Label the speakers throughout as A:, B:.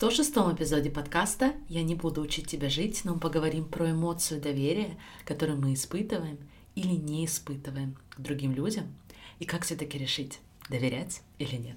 A: 106 эпизоде подкаста «Я не буду учить тебя жить», но мы поговорим про эмоцию доверия, которую мы испытываем или не испытываем к другим людям, и как все-таки решить, доверять или нет.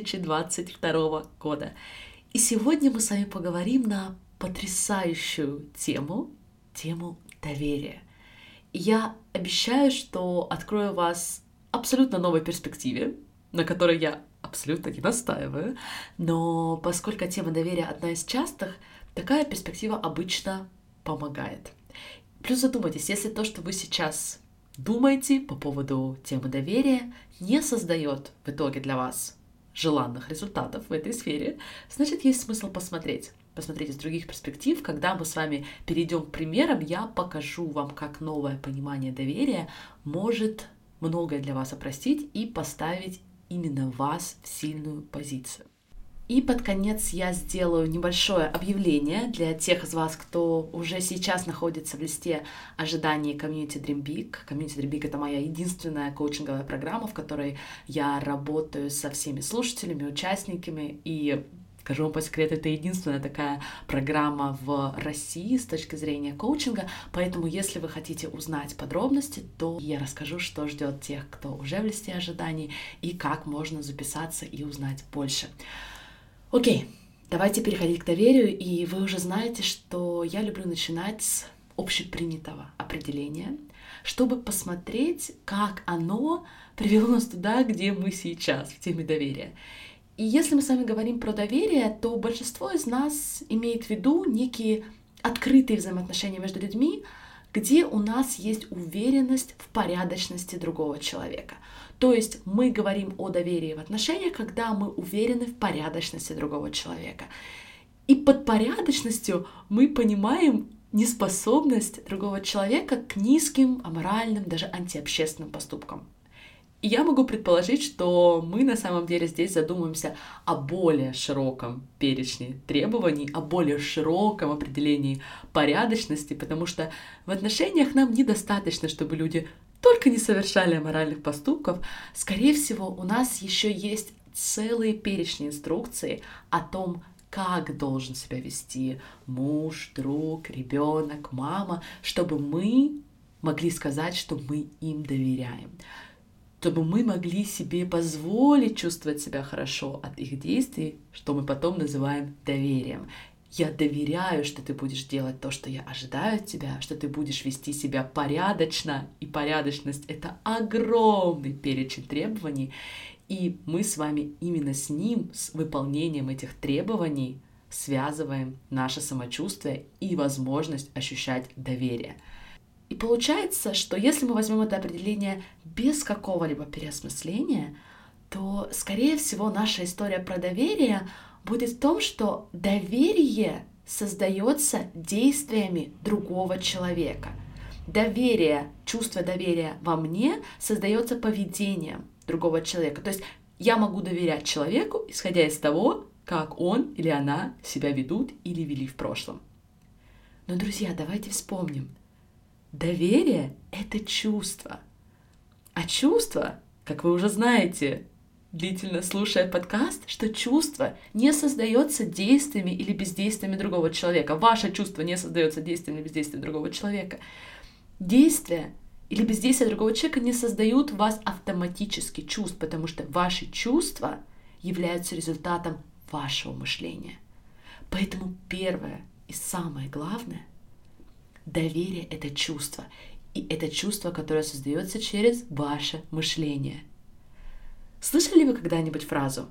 A: 2022 года. И сегодня мы с вами поговорим на потрясающую тему, тему доверия. Я обещаю, что открою вас абсолютно новой перспективе, на которой я абсолютно не настаиваю, но поскольку тема доверия одна из частых, такая перспектива обычно помогает. Плюс задумайтесь, если то, что вы сейчас думаете по поводу темы доверия, не создает в итоге для вас желанных результатов в этой сфере, значит, есть смысл посмотреть. Посмотреть из других перспектив. Когда мы с вами перейдем к примерам, я покажу вам, как новое понимание доверия может многое для вас опростить и поставить именно вас в сильную позицию. И под конец я сделаю небольшое объявление для тех из вас, кто уже сейчас находится в листе ожиданий Community Dream Big. Community Dream Big — это моя единственная коучинговая программа, в которой я работаю со всеми слушателями, участниками и Скажу вам по секрету, это единственная такая программа в России с точки зрения коучинга, поэтому если вы хотите узнать подробности, то я расскажу, что ждет тех, кто уже в листе ожиданий, и как можно записаться и узнать больше. Окей, давайте переходить к доверию, и вы уже знаете, что я люблю начинать с общепринятого определения, чтобы посмотреть, как оно привело нас туда, где мы сейчас, в теме доверия. И если мы с вами говорим про доверие, то большинство из нас имеет в виду некие открытые взаимоотношения между людьми, где у нас есть уверенность в порядочности другого человека. То есть мы говорим о доверии в отношениях, когда мы уверены в порядочности другого человека. И под порядочностью мы понимаем неспособность другого человека к низким, аморальным, даже антиобщественным поступкам. И я могу предположить, что мы на самом деле здесь задумываемся о более широком перечне требований, о более широком определении порядочности, потому что в отношениях нам недостаточно, чтобы люди только не совершали аморальных поступков. Скорее всего, у нас еще есть целые перечни инструкций о том, как должен себя вести муж, друг, ребенок, мама, чтобы мы могли сказать, что мы им доверяем чтобы мы могли себе позволить чувствовать себя хорошо от их действий, что мы потом называем доверием. Я доверяю, что ты будешь делать то, что я ожидаю от тебя, что ты будешь вести себя порядочно, и порядочность — это огромный перечень требований, и мы с вами именно с ним, с выполнением этих требований, связываем наше самочувствие и возможность ощущать доверие. И получается, что если мы возьмем это определение без какого-либо переосмысления, то, скорее всего, наша история про доверие будет в том, что доверие создается действиями другого человека. Доверие, чувство доверия во мне создается поведением другого человека. То есть я могу доверять человеку, исходя из того, как он или она себя ведут или вели в прошлом. Но, друзья, давайте вспомним, Доверие — это чувство. А чувство, как вы уже знаете, длительно слушая подкаст, что чувство не создается действиями или бездействиями другого человека. Ваше чувство не создается действиями или бездействием другого человека. Действия или бездействие другого человека не создают в вас автоматически чувств, потому что ваши чувства являются результатом вашего мышления. Поэтому первое и самое главное — Доверие — это чувство. И это чувство, которое создается через ваше мышление. Слышали ли вы когда-нибудь фразу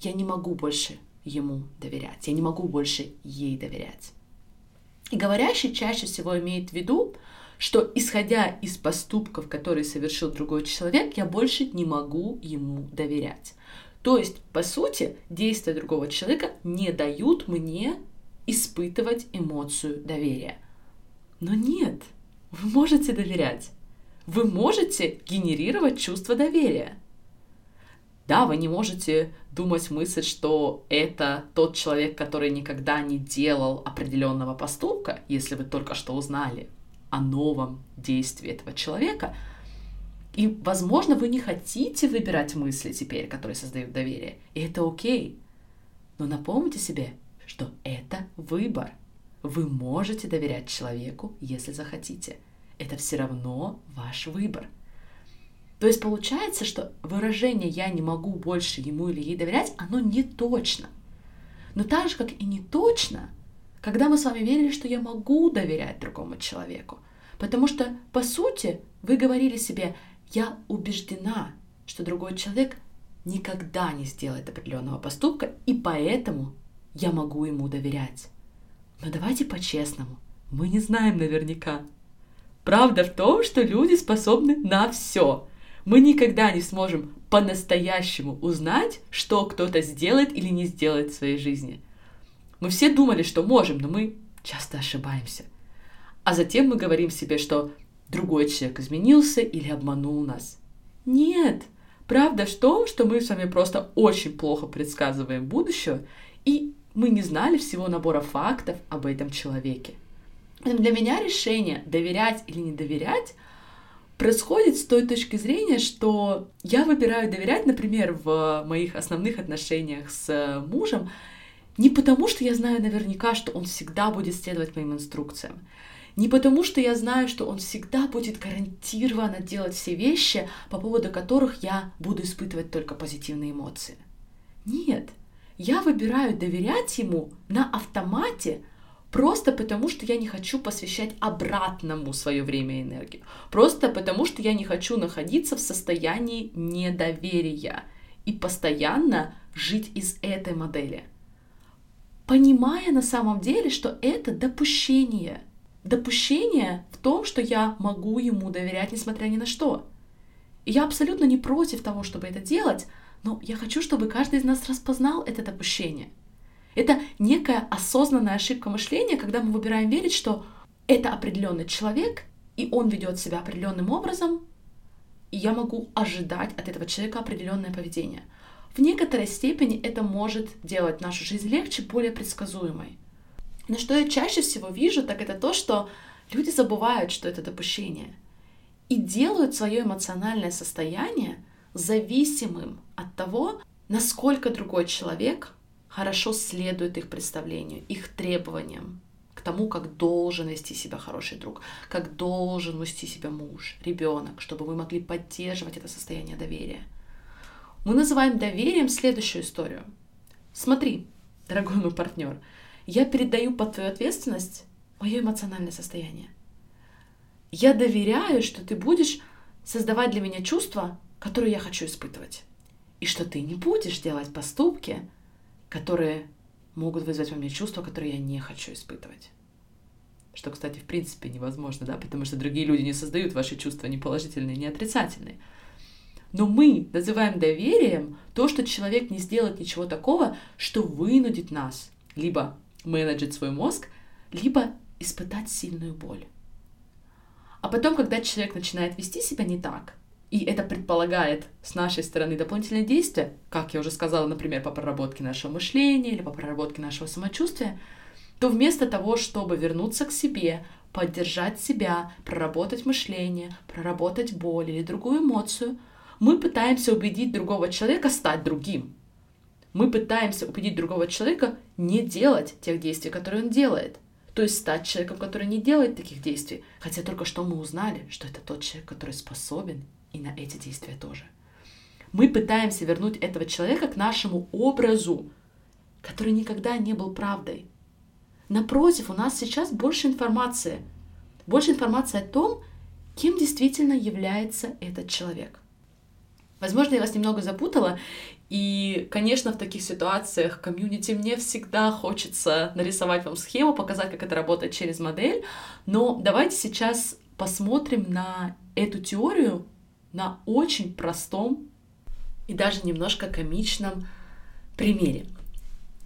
A: «Я не могу больше ему доверять», «Я не могу больше ей доверять»? И говорящий чаще всего имеет в виду, что исходя из поступков, которые совершил другой человек, я больше не могу ему доверять. То есть, по сути, действия другого человека не дают мне испытывать эмоцию доверия. Но нет, вы можете доверять. Вы можете генерировать чувство доверия. Да, вы не можете думать мысль, что это тот человек, который никогда не делал определенного поступка, если вы только что узнали о новом действии этого человека. И, возможно, вы не хотите выбирать мысли теперь, которые создают доверие. И это окей. Но напомните себе, что это выбор. Вы можете доверять человеку, если захотите. Это все равно ваш выбор. То есть получается, что выражение «я не могу больше ему или ей доверять», оно не точно. Но так же, как и не точно, когда мы с вами верили, что я могу доверять другому человеку. Потому что, по сути, вы говорили себе «я убеждена, что другой человек никогда не сделает определенного поступка, и поэтому я могу ему доверять». Но давайте по-честному, мы не знаем наверняка. Правда в том, что люди способны на все – мы никогда не сможем по-настоящему узнать, что кто-то сделает или не сделает в своей жизни. Мы все думали, что можем, но мы часто ошибаемся. А затем мы говорим себе, что другой человек изменился или обманул нас. Нет, правда в том, что мы с вами просто очень плохо предсказываем будущее, и мы не знали всего набора фактов об этом человеке. Для меня решение доверять или не доверять происходит с той точки зрения, что я выбираю доверять, например, в моих основных отношениях с мужем, не потому, что я знаю наверняка, что он всегда будет следовать моим инструкциям, не потому, что я знаю, что он всегда будет гарантированно делать все вещи, по поводу которых я буду испытывать только позитивные эмоции. Нет, я выбираю доверять ему на автомате, Просто потому, что я не хочу посвящать обратному свое время и энергию. Просто потому, что я не хочу находиться в состоянии недоверия и постоянно жить из этой модели. Понимая на самом деле, что это допущение. Допущение в том, что я могу ему доверять, несмотря ни на что. И я абсолютно не против того, чтобы это делать, но я хочу, чтобы каждый из нас распознал это допущение – это некая осознанная ошибка мышления, когда мы выбираем верить, что это определенный человек, и он ведет себя определенным образом, и я могу ожидать от этого человека определенное поведение. В некоторой степени это может делать нашу жизнь легче, более предсказуемой. Но что я чаще всего вижу, так это то, что люди забывают, что это допущение, и делают свое эмоциональное состояние зависимым от того, насколько другой человек хорошо следует их представлению, их требованиям к тому, как должен вести себя хороший друг, как должен вести себя муж, ребенок, чтобы вы могли поддерживать это состояние доверия. Мы называем доверием следующую историю. Смотри, дорогой мой партнер, я передаю под твою ответственность мое эмоциональное состояние. Я доверяю, что ты будешь создавать для меня чувства, которые я хочу испытывать. И что ты не будешь делать поступки, которые могут вызвать во мне чувства, которые я не хочу испытывать. Что, кстати, в принципе невозможно, да, потому что другие люди не создают ваши чувства ни положительные, ни отрицательные. Но мы называем доверием то, что человек не сделает ничего такого, что вынудит нас либо менеджить свой мозг, либо испытать сильную боль. А потом, когда человек начинает вести себя не так, и это предполагает с нашей стороны дополнительные действия, как я уже сказала, например, по проработке нашего мышления или по проработке нашего самочувствия, то вместо того, чтобы вернуться к себе, поддержать себя, проработать мышление, проработать боль или другую эмоцию, мы пытаемся убедить другого человека стать другим. Мы пытаемся убедить другого человека не делать тех действий, которые он делает. То есть стать человеком, который не делает таких действий. Хотя только что мы узнали, что это тот человек, который способен и на эти действия тоже. Мы пытаемся вернуть этого человека к нашему образу, который никогда не был правдой. Напротив, у нас сейчас больше информации. Больше информации о том, кем действительно является этот человек. Возможно, я вас немного запутала, и, конечно, в таких ситуациях комьюнити мне всегда хочется нарисовать вам схему, показать, как это работает через модель, но давайте сейчас посмотрим на эту теорию на очень простом и даже немножко комичном примере.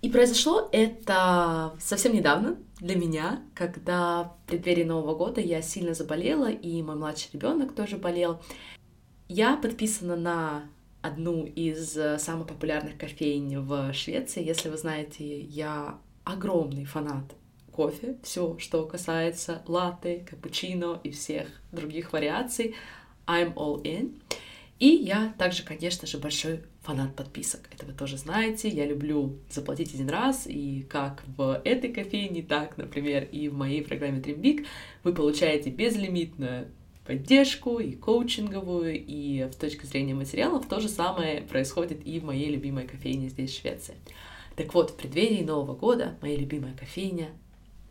A: И произошло это совсем недавно для меня, когда в преддверии Нового года я сильно заболела, и мой младший ребенок тоже болел. Я подписана на одну из э, самых популярных кофейн в Швеции. Если вы знаете, я огромный фанат кофе, все, что касается латте, капучино и всех других вариаций, I'm all in. И я также, конечно же, большой фанат подписок. Это вы тоже знаете. Я люблю заплатить один раз, и как в этой кофейне, так, например, и в моей программе Dream Big вы получаете безлимитную поддержку и коучинговую, и в точке зрения материалов то же самое происходит и в моей любимой кофейне здесь, в Швеции. Так вот, в преддверии Нового года моя любимая кофейня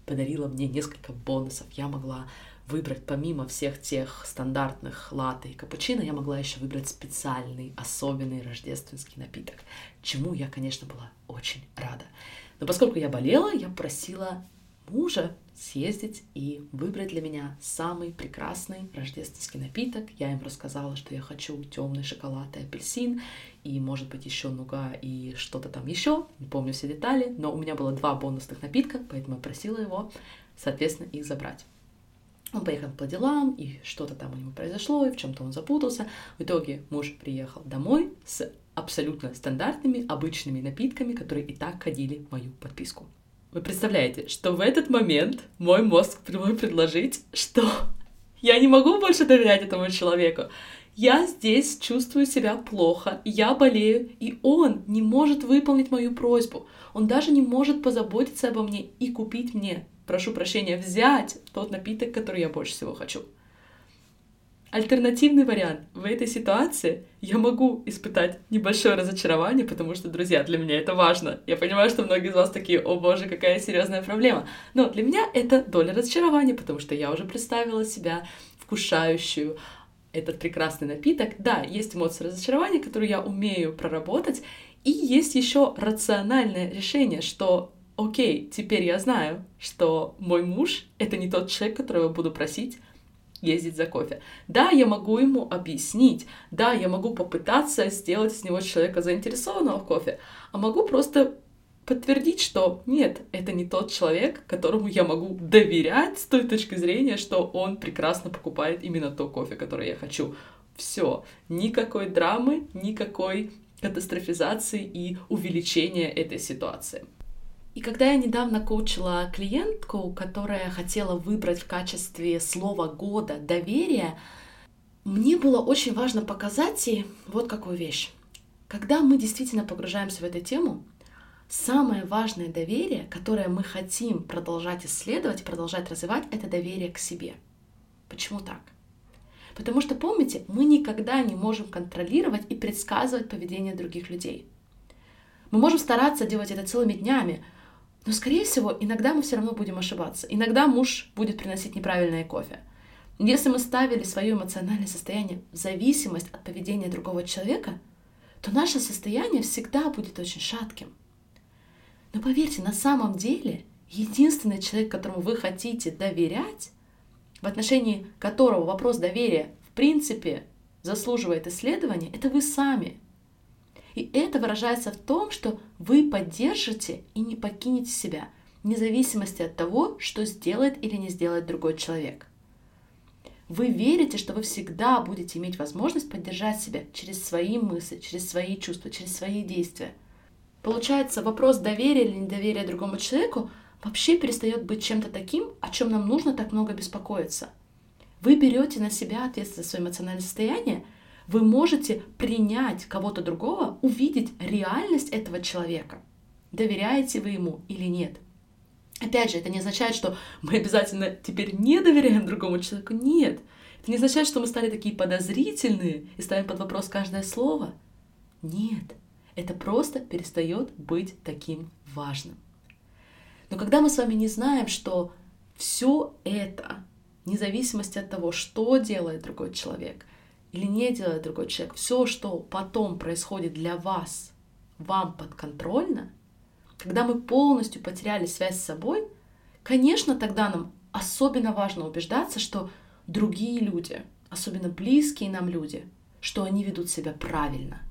A: подарила мне несколько бонусов. Я могла выбрать помимо всех тех стандартных латте и капучино, я могла еще выбрать специальный, особенный рождественский напиток, чему я, конечно, была очень рада. Но поскольку я болела, я просила мужа съездить и выбрать для меня самый прекрасный рождественский напиток. Я им рассказала, что я хочу темный шоколад и апельсин, и, может быть, еще нуга и что-то там еще. Не помню все детали, но у меня было два бонусных напитка, поэтому я просила его, соответственно, их забрать. Он поехал по делам, и что-то там у него произошло, и в чем-то он запутался. В итоге муж приехал домой с абсолютно стандартными, обычными напитками, которые и так ходили в мою подписку. Вы представляете, что в этот момент мой мозг мой предложить, что я не могу больше доверять этому человеку. Я здесь чувствую себя плохо, я болею, и он не может выполнить мою просьбу. Он даже не может позаботиться обо мне и купить мне прошу прощения, взять тот напиток, который я больше всего хочу. Альтернативный вариант. В этой ситуации я могу испытать небольшое разочарование, потому что, друзья, для меня это важно. Я понимаю, что многие из вас такие, о боже, какая серьезная проблема. Но для меня это доля разочарования, потому что я уже представила себя вкушающую этот прекрасный напиток. Да, есть эмоции разочарования, которые я умею проработать, и есть еще рациональное решение, что окей, теперь я знаю, что мой муж — это не тот человек, которого я буду просить ездить за кофе. Да, я могу ему объяснить, да, я могу попытаться сделать из него человека заинтересованного в кофе, а могу просто подтвердить, что нет, это не тот человек, которому я могу доверять с той точки зрения, что он прекрасно покупает именно то кофе, которое я хочу. Все, никакой драмы, никакой катастрофизации и увеличения этой ситуации. И когда я недавно коучила клиентку, которая хотела выбрать в качестве слова года доверие, мне было очень важно показать ей вот какую вещь. Когда мы действительно погружаемся в эту тему, самое важное доверие, которое мы хотим продолжать исследовать, продолжать развивать, это доверие к себе. Почему так? Потому что, помните, мы никогда не можем контролировать и предсказывать поведение других людей. Мы можем стараться делать это целыми днями, но, скорее всего, иногда мы все равно будем ошибаться. Иногда муж будет приносить неправильное кофе. Если мы ставили свое эмоциональное состояние в зависимость от поведения другого человека, то наше состояние всегда будет очень шатким. Но поверьте, на самом деле единственный человек, которому вы хотите доверять, в отношении которого вопрос доверия в принципе заслуживает исследования, это вы сами – и это выражается в том, что вы поддержите и не покинете себя, вне зависимости от того, что сделает или не сделает другой человек. Вы верите, что вы всегда будете иметь возможность поддержать себя через свои мысли, через свои чувства, через свои действия. Получается, вопрос доверия или недоверия другому человеку вообще перестает быть чем-то таким, о чем нам нужно так много беспокоиться. Вы берете на себя ответственность за свое эмоциональное состояние вы можете принять кого-то другого, увидеть реальность этого человека. Доверяете вы ему или нет? Опять же, это не означает, что мы обязательно теперь не доверяем другому человеку. Нет. Это не означает, что мы стали такие подозрительные и ставим под вопрос каждое слово. Нет. Это просто перестает быть таким важным. Но когда мы с вами не знаем, что все это, вне зависимости от того, что делает другой человек, или не делает другой человек, все, что потом происходит для вас, вам подконтрольно, когда мы полностью потеряли связь с собой, конечно, тогда нам особенно важно убеждаться, что другие люди, особенно близкие нам люди, что они ведут себя правильно.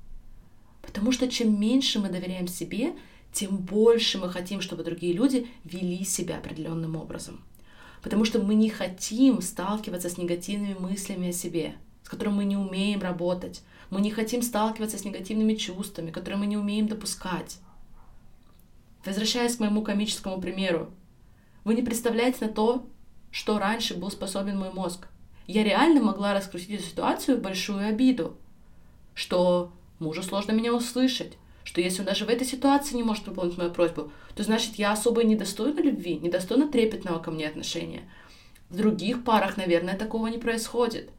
A: Потому что чем меньше мы доверяем себе, тем больше мы хотим, чтобы другие люди вели себя определенным образом. Потому что мы не хотим сталкиваться с негативными мыслями о себе, с которыми мы не умеем работать. Мы не хотим сталкиваться с негативными чувствами, которые мы не умеем допускать. Возвращаясь к моему комическому примеру, вы не представляете на то, что раньше был способен мой мозг. Я реально могла раскрутить эту ситуацию большую обиду, что мужу сложно меня услышать, что если он даже в этой ситуации не может выполнить мою просьбу, то значит я особо недостойна любви, недостойна трепетного ко мне отношения. В других парах, наверное, такого не происходит.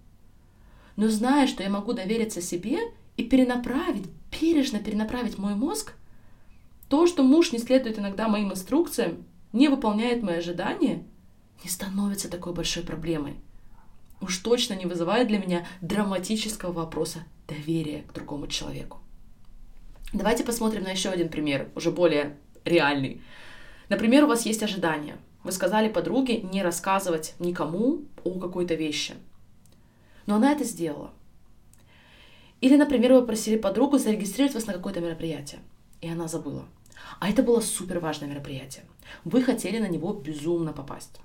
A: Но зная, что я могу довериться себе и перенаправить, бережно перенаправить мой мозг, то, что муж не следует иногда моим инструкциям, не выполняет мои ожидания, не становится такой большой проблемой. Уж точно не вызывает для меня драматического вопроса доверия к другому человеку. Давайте посмотрим на еще один пример, уже более реальный. Например, у вас есть ожидания. Вы сказали подруге не рассказывать никому о какой-то вещи. Но она это сделала. Или, например, вы просили подругу зарегистрировать вас на какое-то мероприятие, и она забыла. А это было супер важное мероприятие. Вы хотели на него безумно попасть.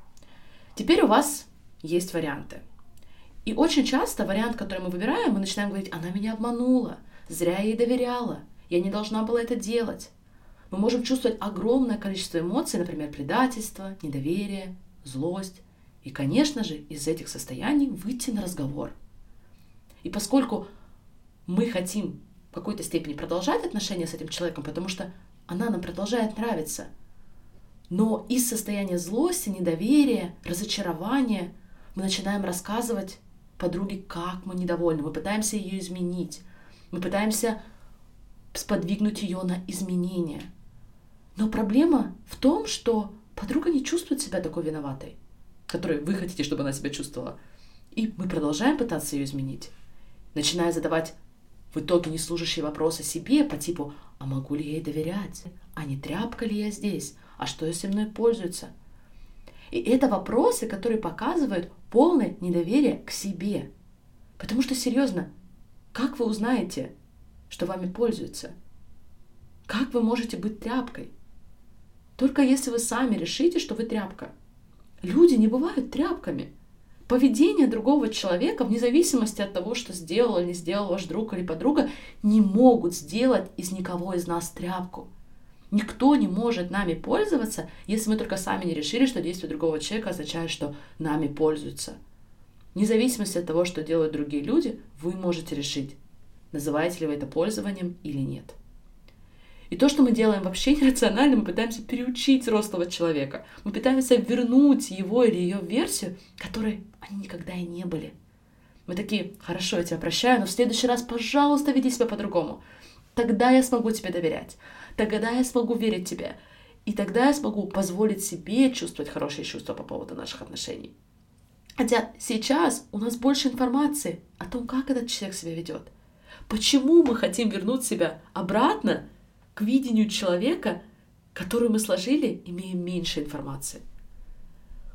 A: Теперь у вас есть варианты. И очень часто вариант, который мы выбираем, мы начинаем говорить, она меня обманула, зря я ей доверяла, я не должна была это делать. Мы можем чувствовать огромное количество эмоций, например, предательство, недоверие, злость. И, конечно же, из этих состояний выйти на разговор. И поскольку мы хотим в какой-то степени продолжать отношения с этим человеком, потому что она нам продолжает нравиться, но из состояния злости, недоверия, разочарования мы начинаем рассказывать подруге, как мы недовольны. Мы пытаемся ее изменить. Мы пытаемся сподвигнуть ее на изменения. Но проблема в том, что подруга не чувствует себя такой виноватой, которой вы хотите, чтобы она себя чувствовала. И мы продолжаем пытаться ее изменить, начиная задавать в итоге неслужащие вопросы себе по типу «А могу ли я ей доверять? А не тряпка ли я здесь? А что если мной пользуются?» И это вопросы, которые показывают полное недоверие к себе. Потому что, серьезно, как вы узнаете, что вами пользуются? Как вы можете быть тряпкой? Только если вы сами решите, что вы тряпка. Люди не бывают тряпками. Поведение другого человека, вне зависимости от того, что сделал или не сделал ваш друг или подруга, не могут сделать из никого из нас тряпку. Никто не может нами пользоваться, если мы только сами не решили, что действие другого человека означает, что нами пользуются. Вне зависимости от того, что делают другие люди, вы можете решить, называете ли вы это пользованием или нет. И то, что мы делаем вообще нерационально, мы пытаемся переучить взрослого человека. Мы пытаемся вернуть его или ее версию, которой они никогда и не были. Мы такие, хорошо, я тебя прощаю, но в следующий раз, пожалуйста, веди себя по-другому. Тогда я смогу тебе доверять тогда я смогу верить тебе. И тогда я смогу позволить себе чувствовать хорошие чувства по поводу наших отношений. Хотя сейчас у нас больше информации о том, как этот человек себя ведет. Почему мы хотим вернуть себя обратно к видению человека, который мы сложили, имея меньше информации.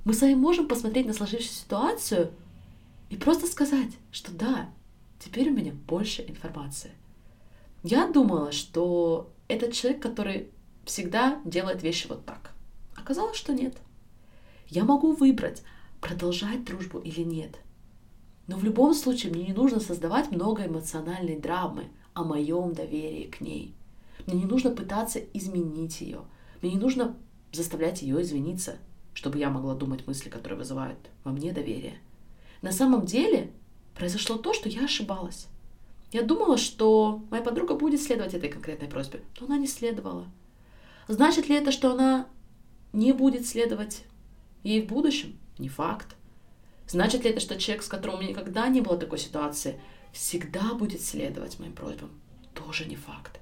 A: Мы с вами можем посмотреть на сложившуюся ситуацию и просто сказать, что да, теперь у меня больше информации. Я думала, что этот человек, который всегда делает вещи вот так. Оказалось, что нет. Я могу выбрать, продолжать дружбу или нет. Но в любом случае мне не нужно создавать много эмоциональной драмы о моем доверии к ней. Мне не нужно пытаться изменить ее. Мне не нужно заставлять ее извиниться, чтобы я могла думать мысли, которые вызывают во мне доверие. На самом деле произошло то, что я ошибалась. Я думала, что моя подруга будет следовать этой конкретной просьбе, но она не следовала. Значит ли это, что она не будет следовать ей в будущем? Не факт. Значит ли это, что человек, с которым у меня никогда не было такой ситуации, всегда будет следовать моим просьбам? Тоже не факт.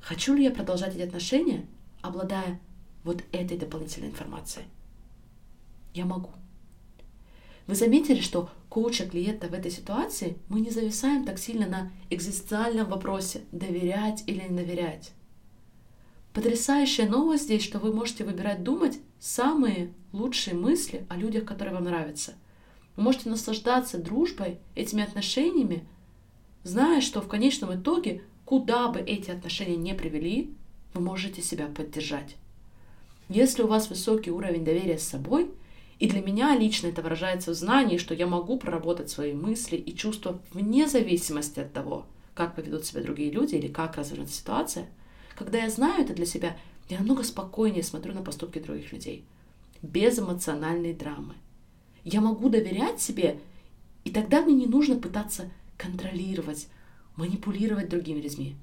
A: Хочу ли я продолжать эти отношения, обладая вот этой дополнительной информацией? Я могу. Вы заметили, что коуча клиента в этой ситуации мы не зависаем так сильно на экзистенциальном вопросе доверять или не доверять. Потрясающая новость здесь, что вы можете выбирать думать самые лучшие мысли о людях, которые вам нравятся. Вы можете наслаждаться дружбой, этими отношениями, зная, что в конечном итоге куда бы эти отношения не привели, вы можете себя поддержать. Если у вас высокий уровень доверия с собой, и для меня лично это выражается в знании, что я могу проработать свои мысли и чувства вне зависимости от того, как поведут себя другие люди или как развернется ситуация, когда я знаю это для себя, я намного спокойнее смотрю на поступки других людей, без эмоциональной драмы. Я могу доверять себе, и тогда мне не нужно пытаться контролировать, манипулировать другими людьми.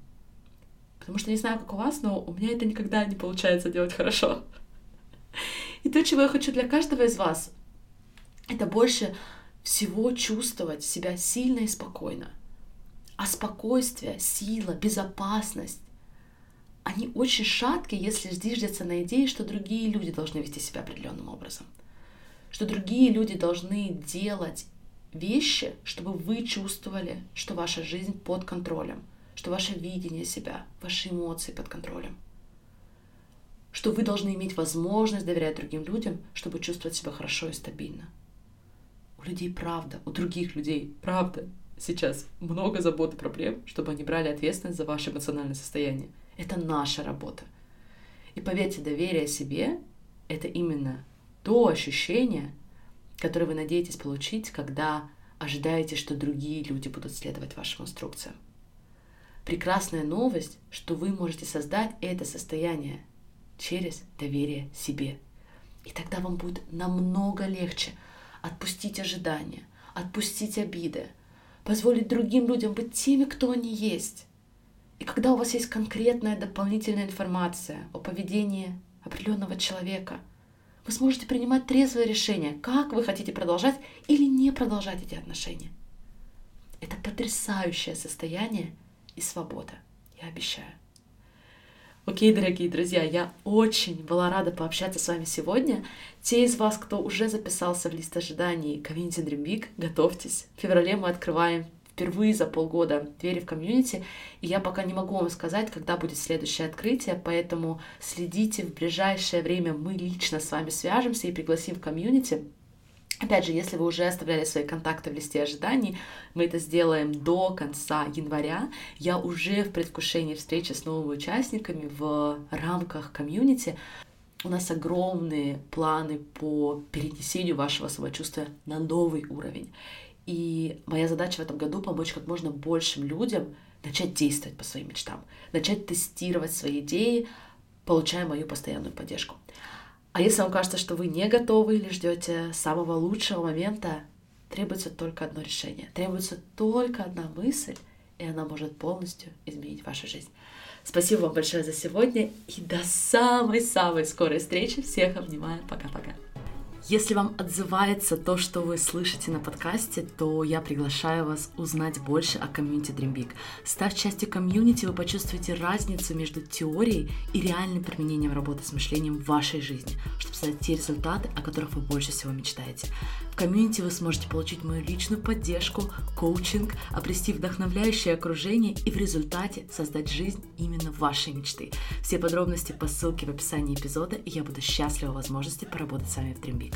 A: Потому что не знаю, как у вас, но у меня это никогда не получается делать хорошо. И то, чего я хочу для каждого из вас, это больше всего чувствовать себя сильно и спокойно. А спокойствие, сила, безопасность, они очень шаткие, если зиждятся на идее, что другие люди должны вести себя определенным образом. Что другие люди должны делать вещи, чтобы вы чувствовали, что ваша жизнь под контролем, что ваше видение себя, ваши эмоции под контролем. Что вы должны иметь возможность доверять другим людям, чтобы чувствовать себя хорошо и стабильно. У людей правда, у других людей правда сейчас много забот и проблем, чтобы они брали ответственность за ваше эмоциональное состояние. Это наша работа. И поверьте, доверие себе — это именно то ощущение, которое вы надеетесь получить, когда ожидаете, что другие люди будут следовать вашим инструкциям. Прекрасная новость, что вы можете создать это состояние через доверие себе. И тогда вам будет намного легче отпустить ожидания, отпустить обиды, позволить другим людям быть теми, кто они есть. И когда у вас есть конкретная дополнительная информация о поведении определенного человека, вы сможете принимать трезвое решение, как вы хотите продолжать или не продолжать эти отношения. Это потрясающее состояние и свобода, я обещаю. Окей, дорогие друзья, я очень была рада пообщаться с вами сегодня. Те из вас, кто уже записался в лист ожиданий Community Dream Big, готовьтесь. В феврале мы открываем впервые за полгода двери в комьюнити, и я пока не могу вам сказать, когда будет следующее открытие, поэтому следите, в ближайшее время мы лично с вами свяжемся и пригласим в комьюнити. Опять же, если вы уже оставляли свои контакты в листе ожиданий, мы это сделаем до конца января. Я уже в предвкушении встречи с новыми участниками в рамках комьюнити. У нас огромные планы по перенесению вашего самочувствия на новый уровень. И моя задача в этом году помочь как можно большим людям начать действовать по своим мечтам, начать тестировать свои идеи, получая мою постоянную поддержку. А если вам кажется, что вы не готовы или ждете самого лучшего момента, требуется только одно решение, требуется только одна мысль, и она может полностью изменить вашу жизнь. Спасибо вам большое за сегодня и до самой-самой скорой встречи. Всех обнимаю. Пока-пока. Если вам отзывается то, что вы слышите на подкасте, то я приглашаю вас узнать больше о комьюнити Dream Big. Став частью комьюнити, вы почувствуете разницу между теорией и реальным применением работы с мышлением в вашей жизни, чтобы создать те результаты, о которых вы больше всего мечтаете. В комьюнити вы сможете получить мою личную поддержку, коучинг, обрести вдохновляющее окружение и в результате создать жизнь именно вашей мечты. Все подробности по ссылке в описании эпизода, и я буду счастлива возможности поработать с вами в Dream Big.